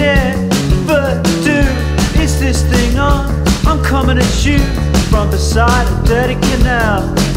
never do Is this thing on? I'm coming at you From beside a dirty canal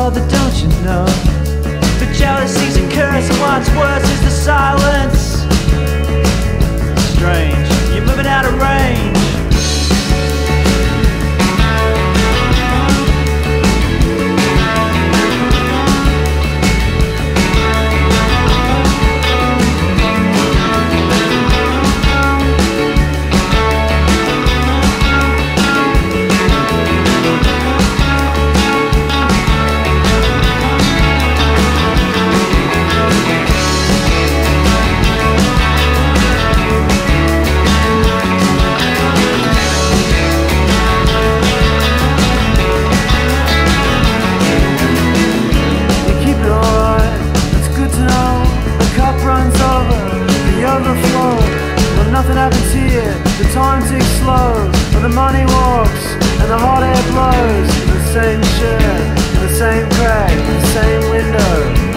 brother, don't you know? The jealousy's a curse, and what's worse is the silence. time ticks slow, and the money walks, and the hot air blows. In the same chair, in the same crack, in the same window.